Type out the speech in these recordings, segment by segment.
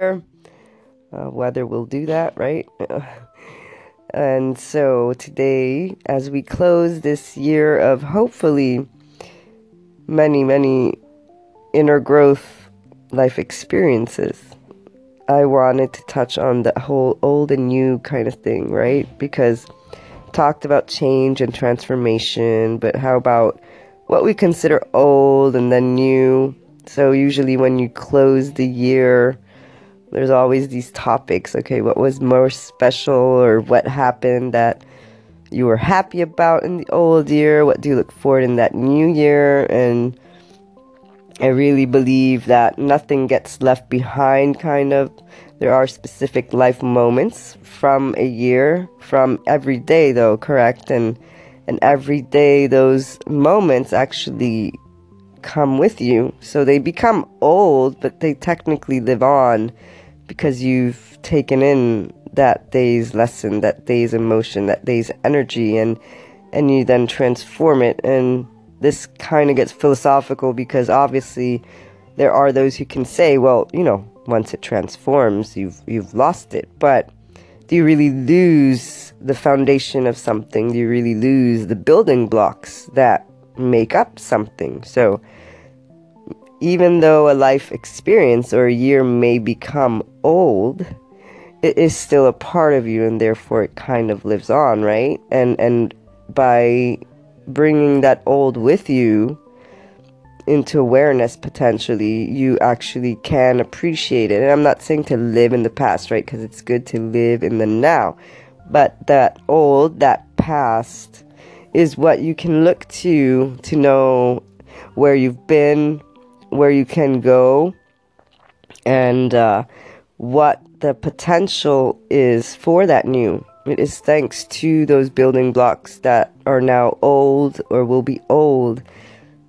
Uh, weather will do that, right? and so today, as we close this year of hopefully many, many inner growth life experiences, I wanted to touch on the whole old and new kind of thing, right? Because talked about change and transformation, but how about what we consider old and then new? So usually when you close the year, there's always these topics. Okay, what was more special or what happened that you were happy about in the old year? What do you look forward in that new year? And I really believe that nothing gets left behind, kind of. There are specific life moments from a year, from every day, though, correct? And and every day, those moments actually come with you. So they become old, but they technically live on because you've taken in that day's lesson, that day's emotion, that day's energy, and and you then transform it. And this kind of gets philosophical because obviously there are those who can say, well, you know, once it transforms, you've you've lost it. But do you really lose the foundation of something? Do you really lose the building blocks that make up something? So even though a life experience or a year may become old, it is still a part of you and therefore it kind of lives on, right? And and by bringing that old with you into awareness potentially, you actually can appreciate it. And I'm not saying to live in the past, right? Because it's good to live in the now. But that old, that past, is what you can look to to know where you've been, where you can go, and uh, what the potential is for that new. It is thanks to those building blocks that are now old or will be old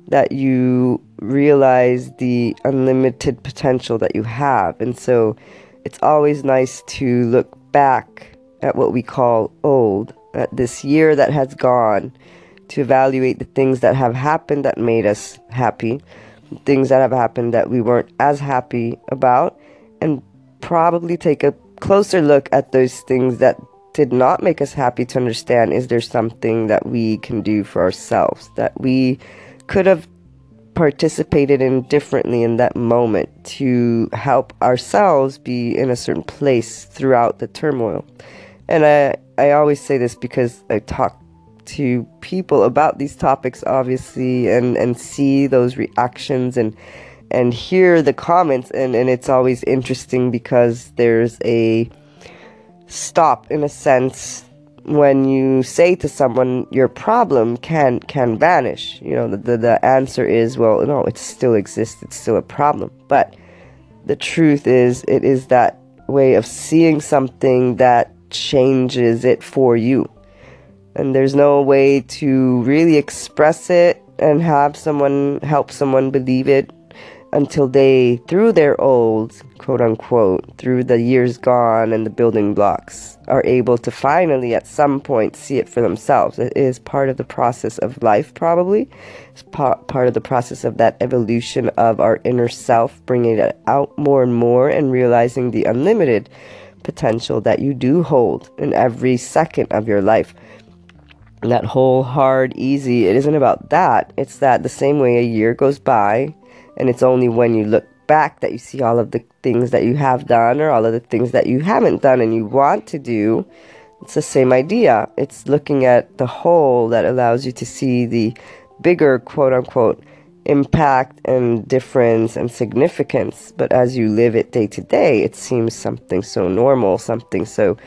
that you realize the unlimited potential that you have. And so it's always nice to look back at what we call old, at this year that has gone, to evaluate the things that have happened that made us happy, things that have happened that we weren't as happy about, and probably take a closer look at those things that did not make us happy to understand is there something that we can do for ourselves that we could have participated in differently in that moment to help ourselves be in a certain place throughout the turmoil. And I, I always say this because I talk to people about these topics, obviously, and, and see those reactions and and hear the comments. And, and it's always interesting because there's a stop in a sense when you say to someone your problem can can vanish. You know the, the, the answer is well no it still exists. It's still a problem. But the truth is it is that way of seeing something that changes it for you and there's no way to really express it and have someone help someone believe it until they, through their old, quote unquote, through the years gone and the building blocks, are able to finally at some point see it for themselves. It is part of the process of life, probably. It's part of the process of that evolution of our inner self, bringing it out more and more and realizing the unlimited potential that you do hold in every second of your life. That whole hard, easy, it isn't about that. It's that the same way a year goes by and it's only when you look back that you see all of the things that you have done or all of the things that you haven't done and you want to do. It's the same idea. It's looking at the whole that allows you to see the bigger quote unquote impact and difference and significance. But as you live it day to day, it seems something so normal, something so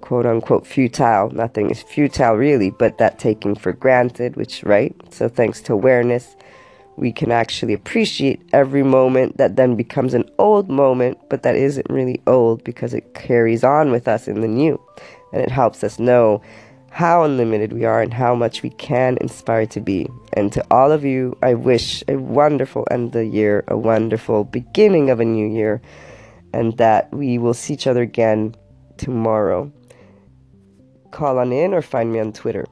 quote unquote futile. Nothing is futile really, but that taking for granted, which, right? So thanks to awareness we can actually appreciate every moment that then becomes an old moment, but that isn't really old because it carries on with us in the new. And it helps us know how unlimited we are and how much we can inspire to be. And to all of you, I wish a wonderful end of the year, a wonderful beginning of a new year, and that we will see each other again tomorrow. Call on in or find me on Twitter.